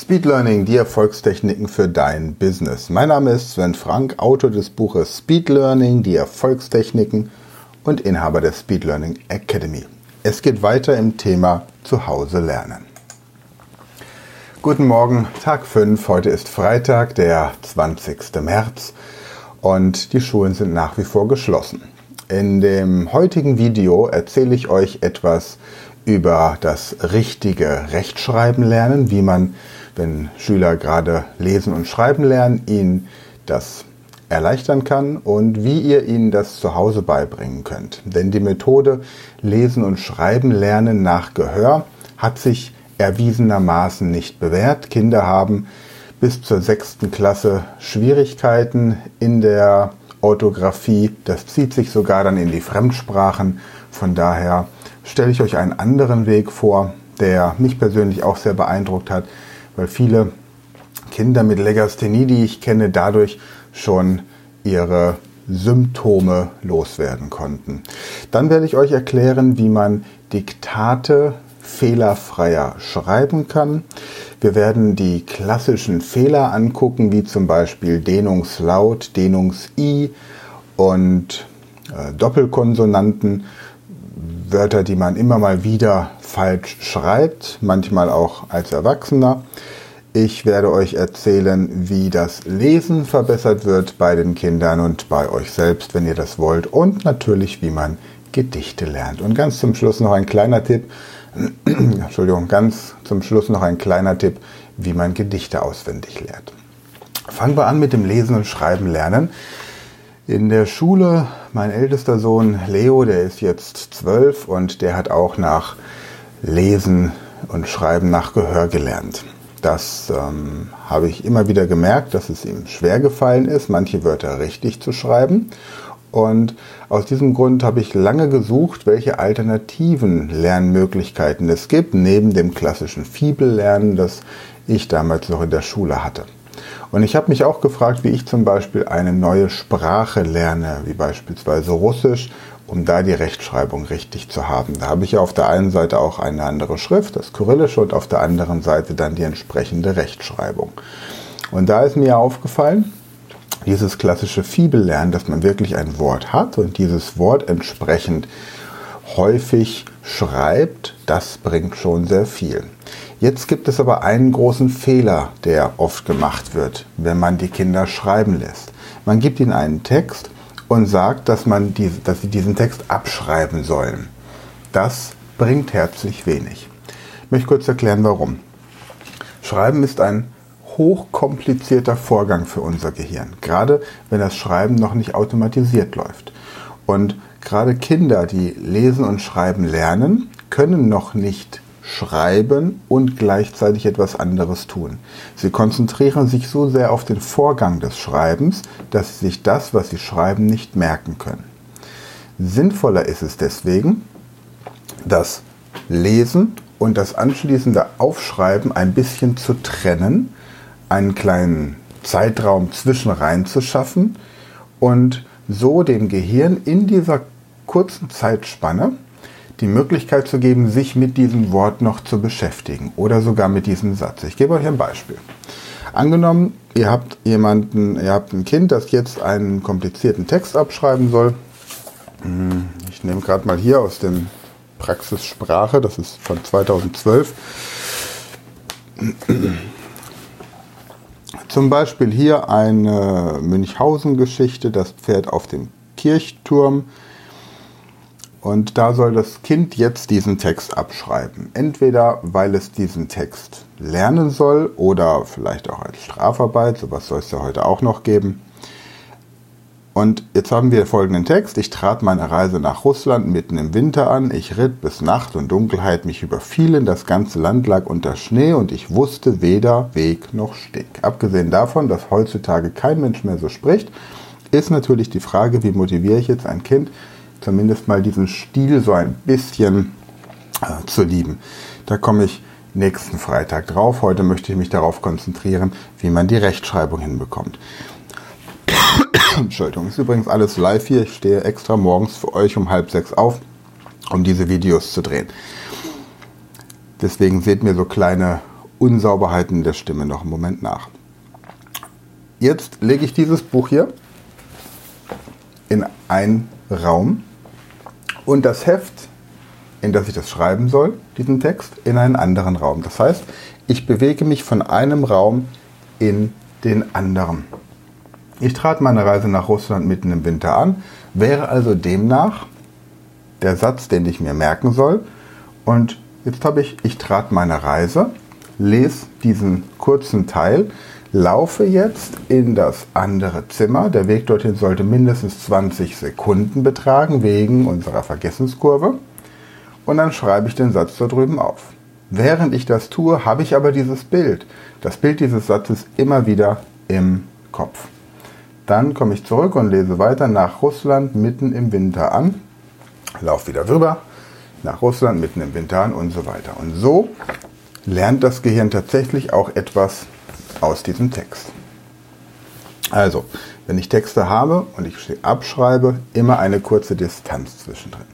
Speed Learning, die Erfolgstechniken für dein Business. Mein Name ist Sven Frank, Autor des Buches Speed Learning, die Erfolgstechniken und Inhaber der Speed Learning Academy. Es geht weiter im Thema Zuhause lernen. Guten Morgen, Tag 5. Heute ist Freitag, der 20. März und die Schulen sind nach wie vor geschlossen. In dem heutigen Video erzähle ich euch etwas über das richtige Rechtschreiben lernen, wie man wenn Schüler gerade lesen und schreiben lernen, ihnen das erleichtern kann und wie ihr ihnen das zu Hause beibringen könnt. Denn die Methode Lesen und Schreiben lernen nach Gehör hat sich erwiesenermaßen nicht bewährt. Kinder haben bis zur sechsten Klasse Schwierigkeiten in der Orthographie. Das zieht sich sogar dann in die Fremdsprachen. Von daher stelle ich euch einen anderen Weg vor, der mich persönlich auch sehr beeindruckt hat, weil viele Kinder mit Legasthenie, die ich kenne, dadurch schon ihre Symptome loswerden konnten. Dann werde ich euch erklären, wie man Diktate fehlerfreier schreiben kann. Wir werden die klassischen Fehler angucken, wie zum Beispiel Dehnungslaut, Dehnungs-I und äh, Doppelkonsonanten. Wörter, die man immer mal wieder falsch schreibt, manchmal auch als Erwachsener. Ich werde euch erzählen, wie das Lesen verbessert wird bei den Kindern und bei euch selbst, wenn ihr das wollt. Und natürlich, wie man Gedichte lernt. Und ganz zum Schluss noch ein kleiner Tipp. Entschuldigung, ganz zum Schluss noch ein kleiner Tipp, wie man Gedichte auswendig lernt. Fangen wir an mit dem Lesen und Schreiben lernen. In der Schule, mein ältester Sohn Leo, der ist jetzt zwölf und der hat auch nach Lesen und Schreiben nach Gehör gelernt. Das ähm, habe ich immer wieder gemerkt, dass es ihm schwer gefallen ist, manche Wörter richtig zu schreiben. Und aus diesem Grund habe ich lange gesucht, welche alternativen Lernmöglichkeiten es gibt, neben dem klassischen Fibellernen, das ich damals noch in der Schule hatte. Und ich habe mich auch gefragt, wie ich zum Beispiel eine neue Sprache lerne, wie beispielsweise Russisch um da die Rechtschreibung richtig zu haben. Da habe ich ja auf der einen Seite auch eine andere Schrift, das Kyrillische, und auf der anderen Seite dann die entsprechende Rechtschreibung. Und da ist mir aufgefallen, dieses klassische Fibellernen, dass man wirklich ein Wort hat und dieses Wort entsprechend häufig schreibt, das bringt schon sehr viel. Jetzt gibt es aber einen großen Fehler, der oft gemacht wird, wenn man die Kinder schreiben lässt. Man gibt ihnen einen Text und sagt, dass, man die, dass sie diesen Text abschreiben sollen. Das bringt herzlich wenig. Ich möchte kurz erklären, warum. Schreiben ist ein hochkomplizierter Vorgang für unser Gehirn, gerade wenn das Schreiben noch nicht automatisiert läuft. Und gerade Kinder, die lesen und schreiben lernen, können noch nicht schreiben und gleichzeitig etwas anderes tun. Sie konzentrieren sich so sehr auf den Vorgang des Schreibens, dass sie sich das, was sie schreiben, nicht merken können. Sinnvoller ist es deswegen, das Lesen und das anschließende Aufschreiben ein bisschen zu trennen, einen kleinen Zeitraum zwischen rein zu schaffen und so dem Gehirn in dieser kurzen Zeitspanne die Möglichkeit zu geben, sich mit diesem Wort noch zu beschäftigen oder sogar mit diesem Satz. Ich gebe euch ein Beispiel. Angenommen, ihr habt jemanden, ihr habt ein Kind, das jetzt einen komplizierten Text abschreiben soll. Hm, ich nehme gerade mal hier aus dem Praxissprache, das ist von 2012. Zum Beispiel hier eine Münchhausen-Geschichte, das Pferd auf dem Kirchturm. Und da soll das Kind jetzt diesen Text abschreiben. Entweder weil es diesen Text lernen soll oder vielleicht auch als Strafarbeit, sowas soll es ja heute auch noch geben. Und jetzt haben wir folgenden Text. Ich trat meine Reise nach Russland mitten im Winter an. Ich ritt bis Nacht und Dunkelheit mich überfielen. Das ganze Land lag unter Schnee und ich wusste weder Weg noch Steg. Abgesehen davon, dass heutzutage kein Mensch mehr so spricht, ist natürlich die Frage, wie motiviere ich jetzt ein Kind, zumindest mal diesen Stil so ein bisschen äh, zu lieben. Da komme ich nächsten Freitag drauf. Heute möchte ich mich darauf konzentrieren, wie man die Rechtschreibung hinbekommt. Entschuldigung, ist übrigens alles live hier. Ich stehe extra morgens für euch um halb sechs auf, um diese Videos zu drehen. Deswegen seht mir so kleine Unsauberheiten der Stimme noch einen Moment nach. Jetzt lege ich dieses Buch hier in einen Raum und das Heft, in das ich das schreiben soll, diesen Text, in einen anderen Raum. Das heißt, ich bewege mich von einem Raum in den anderen. Ich trat meine Reise nach Russland mitten im Winter an, wäre also demnach der Satz, den ich mir merken soll. Und jetzt habe ich, ich trat meine Reise, lese diesen kurzen Teil, laufe jetzt in das andere Zimmer. Der Weg dorthin sollte mindestens 20 Sekunden betragen, wegen unserer Vergessenskurve. Und dann schreibe ich den Satz da drüben auf. Während ich das tue, habe ich aber dieses Bild, das Bild dieses Satzes immer wieder im Kopf. Dann komme ich zurück und lese weiter nach Russland mitten im Winter an, laufe wieder rüber nach Russland mitten im Winter an und so weiter. Und so lernt das Gehirn tatsächlich auch etwas aus diesem Text. Also, wenn ich Texte habe und ich sie abschreibe, immer eine kurze Distanz zwischendrin.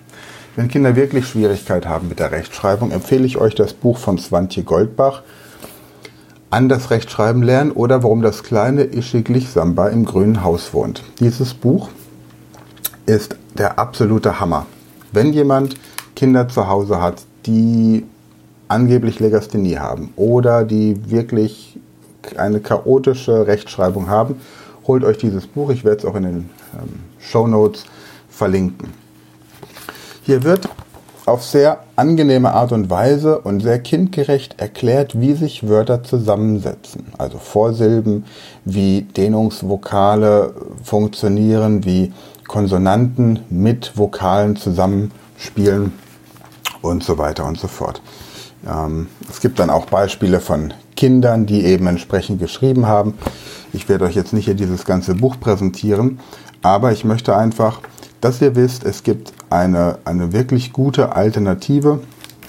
Wenn Kinder wirklich Schwierigkeit haben mit der Rechtschreibung, empfehle ich euch das Buch von Swantje Goldbach, Anders Rechtschreiben lernen oder Warum das kleine Ischiglich Samba im grünen Haus wohnt. Dieses Buch ist der absolute Hammer. Wenn jemand Kinder zu Hause hat, die angeblich Legasthenie haben oder die wirklich eine chaotische Rechtschreibung haben, holt euch dieses Buch. Ich werde es auch in den ähm, Show Notes verlinken. Hier wird auf sehr angenehme Art und Weise und sehr kindgerecht erklärt, wie sich Wörter zusammensetzen. Also Vorsilben, wie Dehnungsvokale funktionieren, wie Konsonanten mit Vokalen zusammenspielen und so weiter und so fort. Ähm, es gibt dann auch Beispiele von Kindern, die eben entsprechend geschrieben haben. Ich werde euch jetzt nicht hier dieses ganze Buch präsentieren, aber ich möchte einfach, dass ihr wisst, es gibt eine, eine wirklich gute Alternative.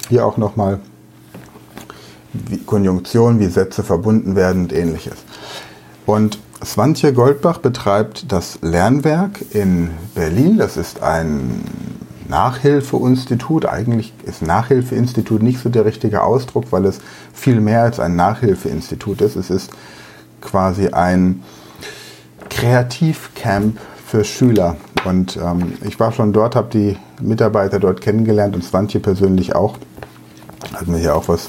Hier auch nochmal Konjunktion, wie Sätze verbunden werden und ähnliches. Und Swantje Goldbach betreibt das Lernwerk in Berlin. Das ist ein Nachhilfeinstitut. Eigentlich ist Nachhilfeinstitut nicht so der richtige Ausdruck, weil es viel mehr als ein Nachhilfeinstitut ist. Es ist quasi ein Kreativcamp für Schüler. Und ähm, ich war schon dort, habe die Mitarbeiter dort kennengelernt und Swantje persönlich auch. Hat mir hier auch was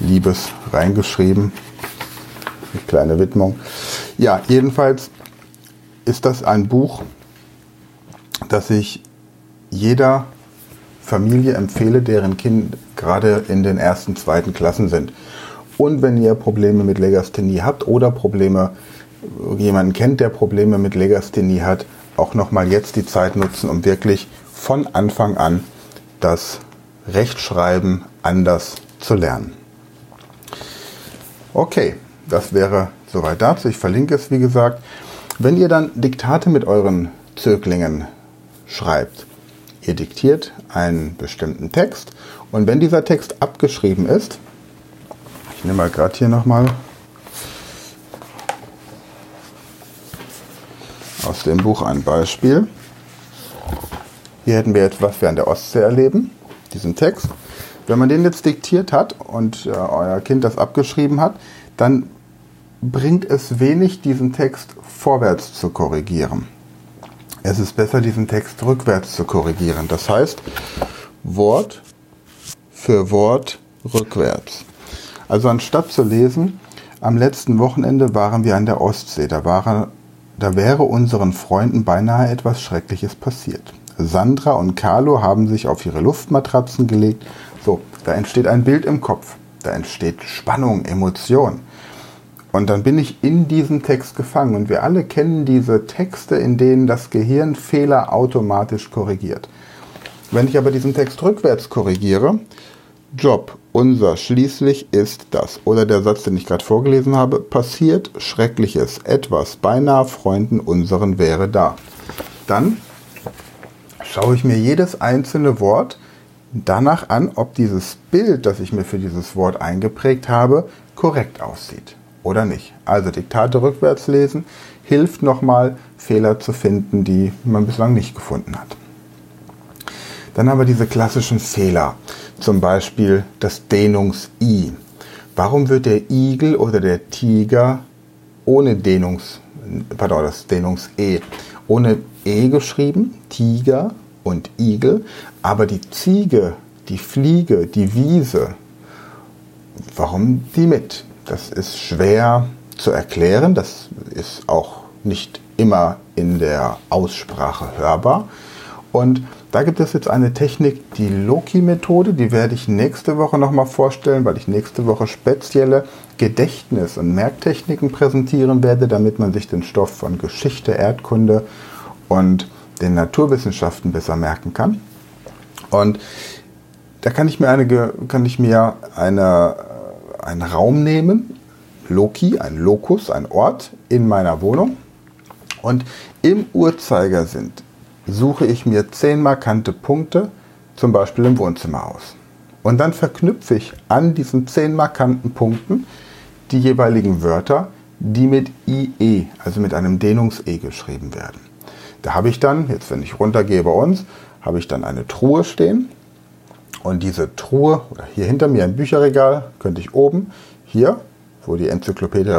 Liebes reingeschrieben. Eine kleine Widmung. Ja, jedenfalls ist das ein Buch, das ich jeder Familie empfehle, deren Kind gerade in den ersten, zweiten Klassen sind. Und wenn ihr Probleme mit Legasthenie habt oder Probleme, jemanden kennt, der Probleme mit Legasthenie hat, auch nochmal jetzt die Zeit nutzen, um wirklich von Anfang an das Rechtschreiben anders zu lernen. Okay, das wäre soweit dazu. Ich verlinke es, wie gesagt. Wenn ihr dann Diktate mit euren Zöglingen schreibt, Ihr diktiert einen bestimmten Text und wenn dieser Text abgeschrieben ist, ich nehme mal gerade hier nochmal aus dem Buch ein Beispiel. Hier hätten wir jetzt, was wir an der Ostsee erleben, diesen Text. Wenn man den jetzt diktiert hat und äh, euer Kind das abgeschrieben hat, dann bringt es wenig, diesen Text vorwärts zu korrigieren. Es ist besser, diesen Text rückwärts zu korrigieren. Das heißt, Wort für Wort rückwärts. Also anstatt zu lesen, am letzten Wochenende waren wir an der Ostsee. Da, war, da wäre unseren Freunden beinahe etwas Schreckliches passiert. Sandra und Carlo haben sich auf ihre Luftmatratzen gelegt. So, da entsteht ein Bild im Kopf. Da entsteht Spannung, Emotion. Und dann bin ich in diesem Text gefangen. Und wir alle kennen diese Texte, in denen das Gehirn Fehler automatisch korrigiert. Wenn ich aber diesen Text rückwärts korrigiere, Job, unser schließlich ist das, oder der Satz, den ich gerade vorgelesen habe, passiert Schreckliches, etwas, beinahe Freunden unseren wäre da. Dann schaue ich mir jedes einzelne Wort danach an, ob dieses Bild, das ich mir für dieses Wort eingeprägt habe, korrekt aussieht oder nicht. Also Diktate rückwärts lesen hilft nochmal, Fehler zu finden, die man bislang nicht gefunden hat. Dann haben wir diese klassischen Fehler, zum Beispiel das Dehnungs-I. warum wird der Igel oder der Tiger ohne Dehnungs, pardon, das Dehnungs-E, ohne E geschrieben, Tiger und Igel, aber die Ziege, die Fliege, die Wiese, warum die mit? Das ist schwer zu erklären, das ist auch nicht immer in der Aussprache hörbar. Und da gibt es jetzt eine Technik, die Loki-Methode, die werde ich nächste Woche nochmal vorstellen, weil ich nächste Woche spezielle Gedächtnis- und Merktechniken präsentieren werde, damit man sich den Stoff von Geschichte, Erdkunde und den Naturwissenschaften besser merken kann. Und da kann ich mir, eine, kann ich mir eine, einen Raum nehmen, Loki, ein Lokus, ein Ort in meiner Wohnung. Und im Uhrzeigersinn suche ich mir zehn markante Punkte, zum Beispiel im Wohnzimmer aus. Und dann verknüpfe ich an diesen zehn markanten Punkten die jeweiligen Wörter, die mit IE, also mit einem Dehnungs-E geschrieben werden. Da habe ich dann, jetzt wenn ich runtergehe bei uns, habe ich dann eine Truhe stehen. Und diese Truhe, hier hinter mir ein Bücherregal, könnte ich oben, hier, wo die Enzyklopädie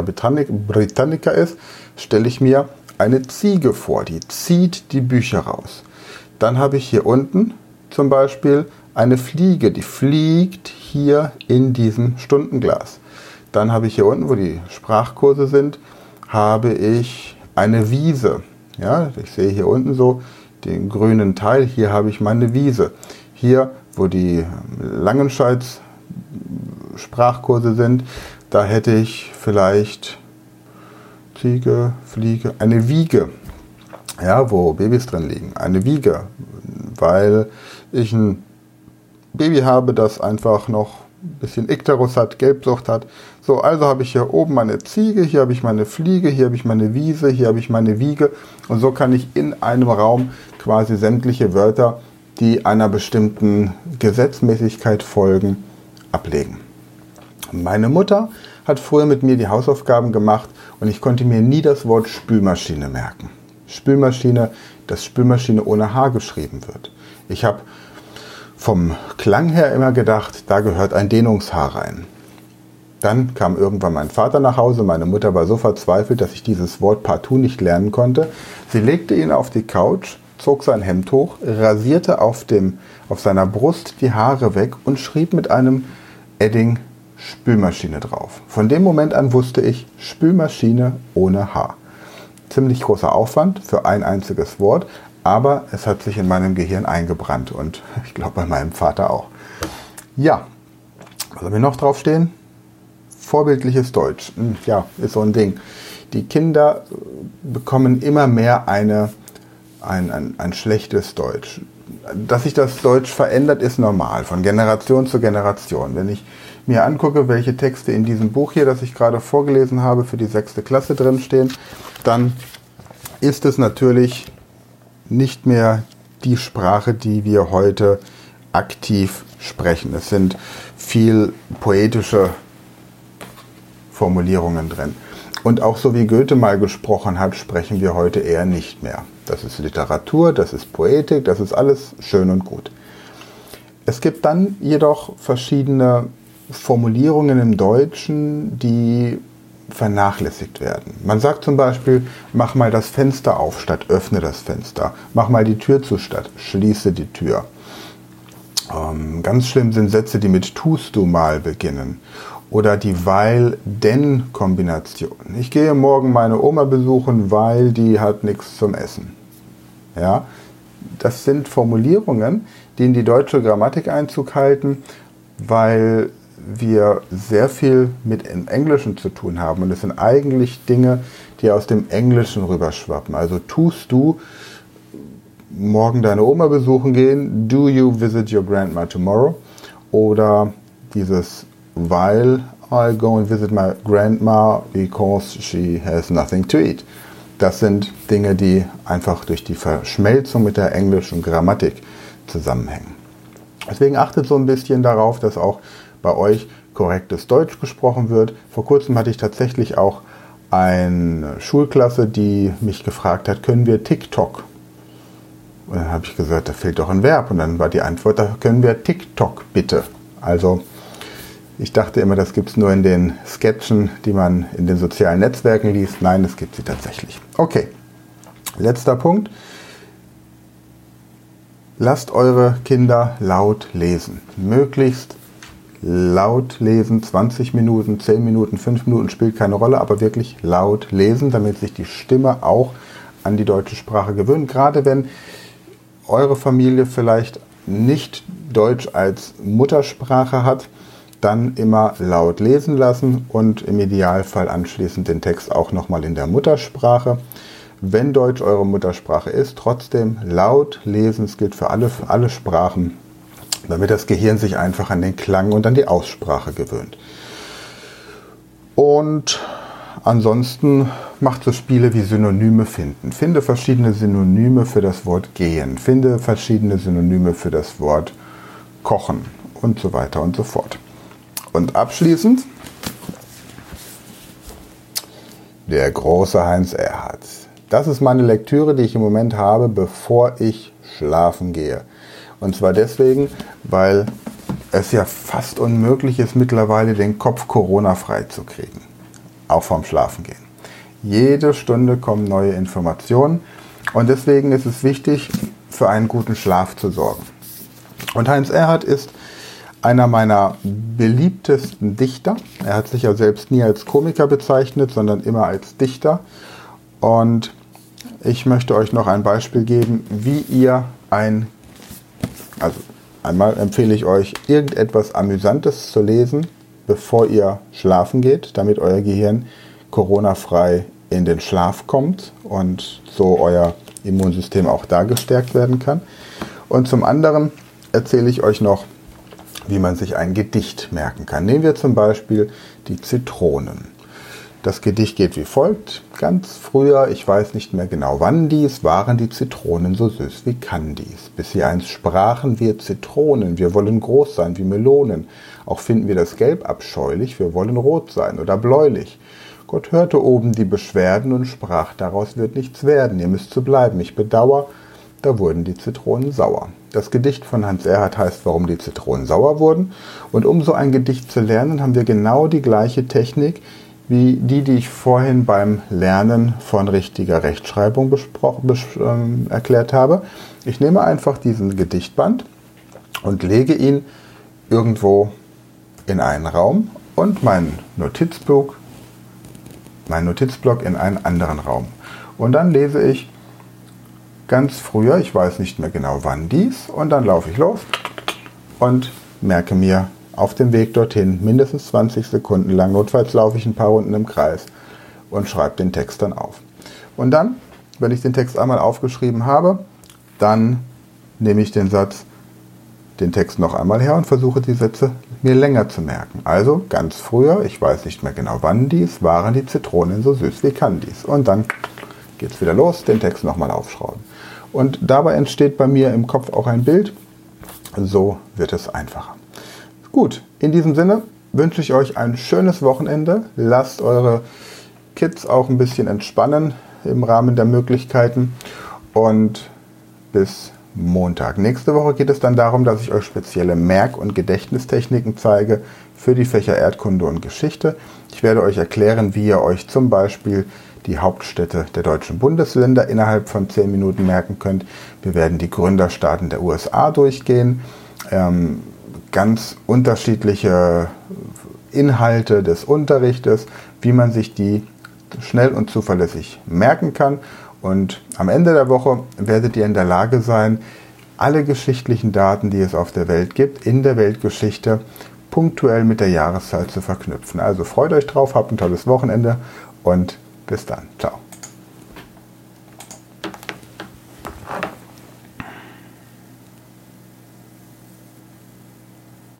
Britannica ist, stelle ich mir eine Ziege vor, die zieht die Bücher raus. Dann habe ich hier unten zum Beispiel eine Fliege, die fliegt hier in diesem Stundenglas. Dann habe ich hier unten, wo die Sprachkurse sind, habe ich eine Wiese. Ja, ich sehe hier unten so den grünen Teil. Hier habe ich meine Wiese. Hier, wo die Langenscheids Sprachkurse sind, da hätte ich vielleicht Ziege, Fliege, eine Wiege, ja, wo Babys drin liegen. Eine Wiege, weil ich ein Baby habe, das einfach noch ein bisschen Ikterus hat, Gelbsucht hat. So, also habe ich hier oben meine Ziege, hier habe ich meine Fliege, hier habe ich meine Wiese, hier habe ich meine Wiege. Und so kann ich in einem Raum quasi sämtliche Wörter, die einer bestimmten Gesetzmäßigkeit folgen, ablegen. Meine Mutter hat früher mit mir die Hausaufgaben gemacht und ich konnte mir nie das Wort Spülmaschine merken. Spülmaschine, dass Spülmaschine ohne H geschrieben wird. Ich habe vom Klang her immer gedacht, da gehört ein Dehnungshaar rein. Dann kam irgendwann mein Vater nach Hause. Meine Mutter war so verzweifelt, dass ich dieses Wort partout nicht lernen konnte. Sie legte ihn auf die Couch, zog sein Hemd hoch, rasierte auf, dem, auf seiner Brust die Haare weg und schrieb mit einem Edding Spülmaschine drauf. Von dem Moment an wusste ich Spülmaschine ohne H. Ziemlich großer Aufwand für ein einziges Wort, aber es hat sich in meinem Gehirn eingebrannt und ich glaube bei meinem Vater auch. Ja, was haben wir noch draufstehen? Vorbildliches Deutsch. Hm, ja, ist so ein Ding. Die Kinder bekommen immer mehr eine, ein, ein, ein schlechtes Deutsch. Dass sich das Deutsch verändert, ist normal, von Generation zu Generation. Wenn ich mir angucke, welche Texte in diesem Buch hier, das ich gerade vorgelesen habe, für die sechste Klasse drinstehen, dann ist es natürlich nicht mehr die Sprache, die wir heute aktiv sprechen. Es sind viel poetische Formulierungen drin. Und auch so wie Goethe mal gesprochen hat, sprechen wir heute eher nicht mehr. Das ist Literatur, das ist Poetik, das ist alles schön und gut. Es gibt dann jedoch verschiedene Formulierungen im Deutschen, die vernachlässigt werden. Man sagt zum Beispiel, mach mal das Fenster auf statt öffne das Fenster. Mach mal die Tür zu statt schließe die Tür. Ähm, ganz schlimm sind Sätze, die mit tust du mal beginnen. Oder die weil-denn-Kombination. Ich gehe morgen meine Oma besuchen, weil die hat nichts zum Essen. Ja, das sind Formulierungen, die in die deutsche Grammatik Einzug halten, weil wir sehr viel mit dem Englischen zu tun haben. Und es sind eigentlich Dinge, die aus dem Englischen rüberschwappen. Also tust du morgen deine Oma besuchen gehen, do you visit your grandma tomorrow? Oder dieses while I go and visit my grandma because she has nothing to eat. Das sind Dinge, die einfach durch die Verschmelzung mit der englischen Grammatik zusammenhängen. Deswegen achtet so ein bisschen darauf, dass auch bei euch korrektes Deutsch gesprochen wird. Vor kurzem hatte ich tatsächlich auch eine Schulklasse, die mich gefragt hat, können wir TikTok? Und dann habe ich gesagt, da fehlt doch ein Verb. Und dann war die Antwort, da können wir TikTok bitte. Also Ich dachte immer, das gibt es nur in den Sketchen, die man in den sozialen Netzwerken liest. Nein, es gibt sie tatsächlich. Okay, letzter Punkt. Lasst eure Kinder laut lesen. Möglichst laut lesen, 20 Minuten, 10 Minuten, 5 Minuten spielt keine Rolle, aber wirklich laut lesen, damit sich die Stimme auch an die deutsche Sprache gewöhnt. Gerade wenn eure Familie vielleicht nicht Deutsch als Muttersprache hat, dann immer laut lesen lassen und im Idealfall anschließend den Text auch nochmal in der Muttersprache. Wenn Deutsch eure Muttersprache ist, trotzdem laut lesen. Es gilt für alle, für alle Sprachen, damit das Gehirn sich einfach an den Klang und an die Aussprache gewöhnt. Und ansonsten macht so Spiele wie Synonyme finden. Finde verschiedene Synonyme für das Wort gehen. Finde verschiedene Synonyme für das Wort kochen und so weiter und so fort. Und abschließend der große Heinz Erhardt. Das ist meine Lektüre, die ich im Moment habe, bevor ich schlafen gehe. Und zwar deswegen, weil es ja fast unmöglich ist, mittlerweile den Kopf Corona-frei zu kriegen. Auch vorm Schlafengehen. Jede Stunde kommen neue Informationen und deswegen ist es wichtig, für einen guten Schlaf zu sorgen. Und Heinz Erhardt ist einer meiner beliebtesten Dichter. Er hat sich ja selbst nie als Komiker bezeichnet, sondern immer als Dichter. Und ich möchte euch noch ein Beispiel geben, wie ihr ein, also einmal empfehle ich euch, irgendetwas Amüsantes zu lesen, bevor ihr schlafen geht, damit euer Gehirn Corona-frei in den Schlaf kommt und so euer Immunsystem auch da gestärkt werden kann. Und zum anderen erzähle ich euch noch, wie man sich ein Gedicht merken kann. Nehmen wir zum Beispiel die Zitronen. Das Gedicht geht wie folgt. Ganz früher, ich weiß nicht mehr genau wann dies, waren die Zitronen so süß wie Kandis. Bis sie einst sprachen wir Zitronen, wir wollen groß sein wie Melonen. Auch finden wir das Gelb abscheulich, wir wollen rot sein oder bläulich. Gott hörte oben die Beschwerden und sprach, daraus wird nichts werden, ihr müsst zu bleiben. Ich bedauer, da wurden die Zitronen sauer. Das Gedicht von Hans Erhard heißt, warum die Zitronen sauer wurden. Und um so ein Gedicht zu lernen, haben wir genau die gleiche Technik wie die, die ich vorhin beim Lernen von richtiger Rechtschreibung ähm, erklärt habe. Ich nehme einfach diesen Gedichtband und lege ihn irgendwo in einen Raum und meinen Notizbuch, mein Notizblock in einen anderen Raum. Und dann lese ich ganz früher, ich weiß nicht mehr genau wann dies, und dann laufe ich los und merke mir auf dem Weg dorthin mindestens 20 Sekunden lang, notfalls laufe ich ein paar Runden im Kreis und schreibe den Text dann auf. Und dann, wenn ich den Text einmal aufgeschrieben habe, dann nehme ich den Satz, den Text noch einmal her und versuche die Sätze mir länger zu merken. Also ganz früher, ich weiß nicht mehr genau wann dies, waren die Zitronen so süß wie Candies. Und dann geht es wieder los, den Text nochmal aufschrauben. Und dabei entsteht bei mir im Kopf auch ein Bild. So wird es einfacher. Gut, in diesem Sinne wünsche ich euch ein schönes Wochenende. Lasst eure Kids auch ein bisschen entspannen im Rahmen der Möglichkeiten. Und bis Montag. Nächste Woche geht es dann darum, dass ich euch spezielle Merk- und Gedächtnistechniken zeige für die Fächer Erdkunde und Geschichte. Ich werde euch erklären, wie ihr euch zum Beispiel die Hauptstädte der deutschen Bundesländer innerhalb von zehn Minuten merken könnt. Wir werden die Gründerstaaten der USA durchgehen, ähm, ganz unterschiedliche Inhalte des Unterrichtes, wie man sich die schnell und zuverlässig merken kann. Und am Ende der Woche werdet ihr in der Lage sein, alle geschichtlichen Daten, die es auf der Welt gibt, in der Weltgeschichte punktuell mit der Jahreszahl zu verknüpfen. Also freut euch drauf, habt ein tolles Wochenende und bis dann. Ciao.